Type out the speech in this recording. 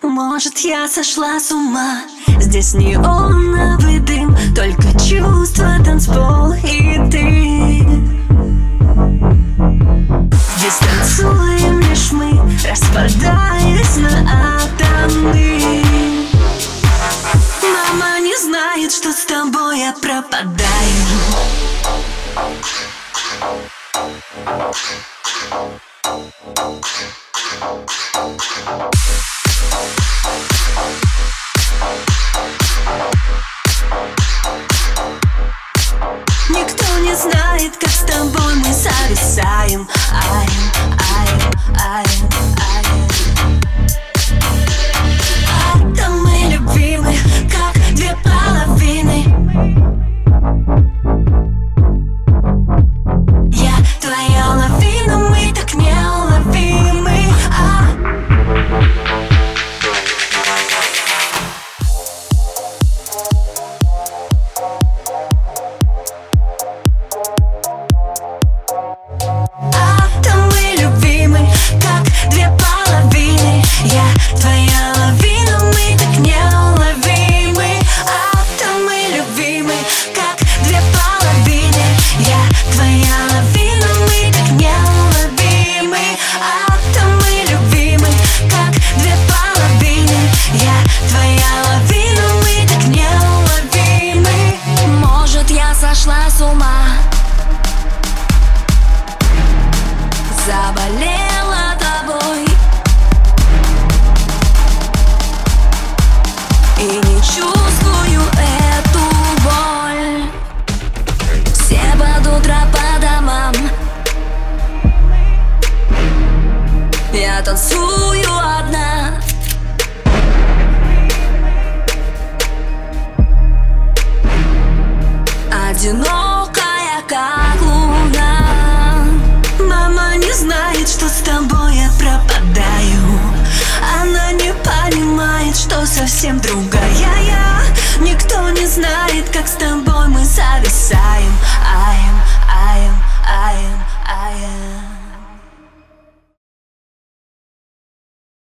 Может, я сошла с ума? Здесь не неоновый дым. Только чувства, танцпол и ты. Здесь танцуем лишь мы Распадаясь на атомы. Мама не знает, что с тобой я пропадаю Никто не знает, как с тобой мы зависаем. Аем, аем, утро по домам. Я танцую одна. Одинокая, как луна. Мама не знает, что с тобой я пропадаю. Она не понимает, что совсем другое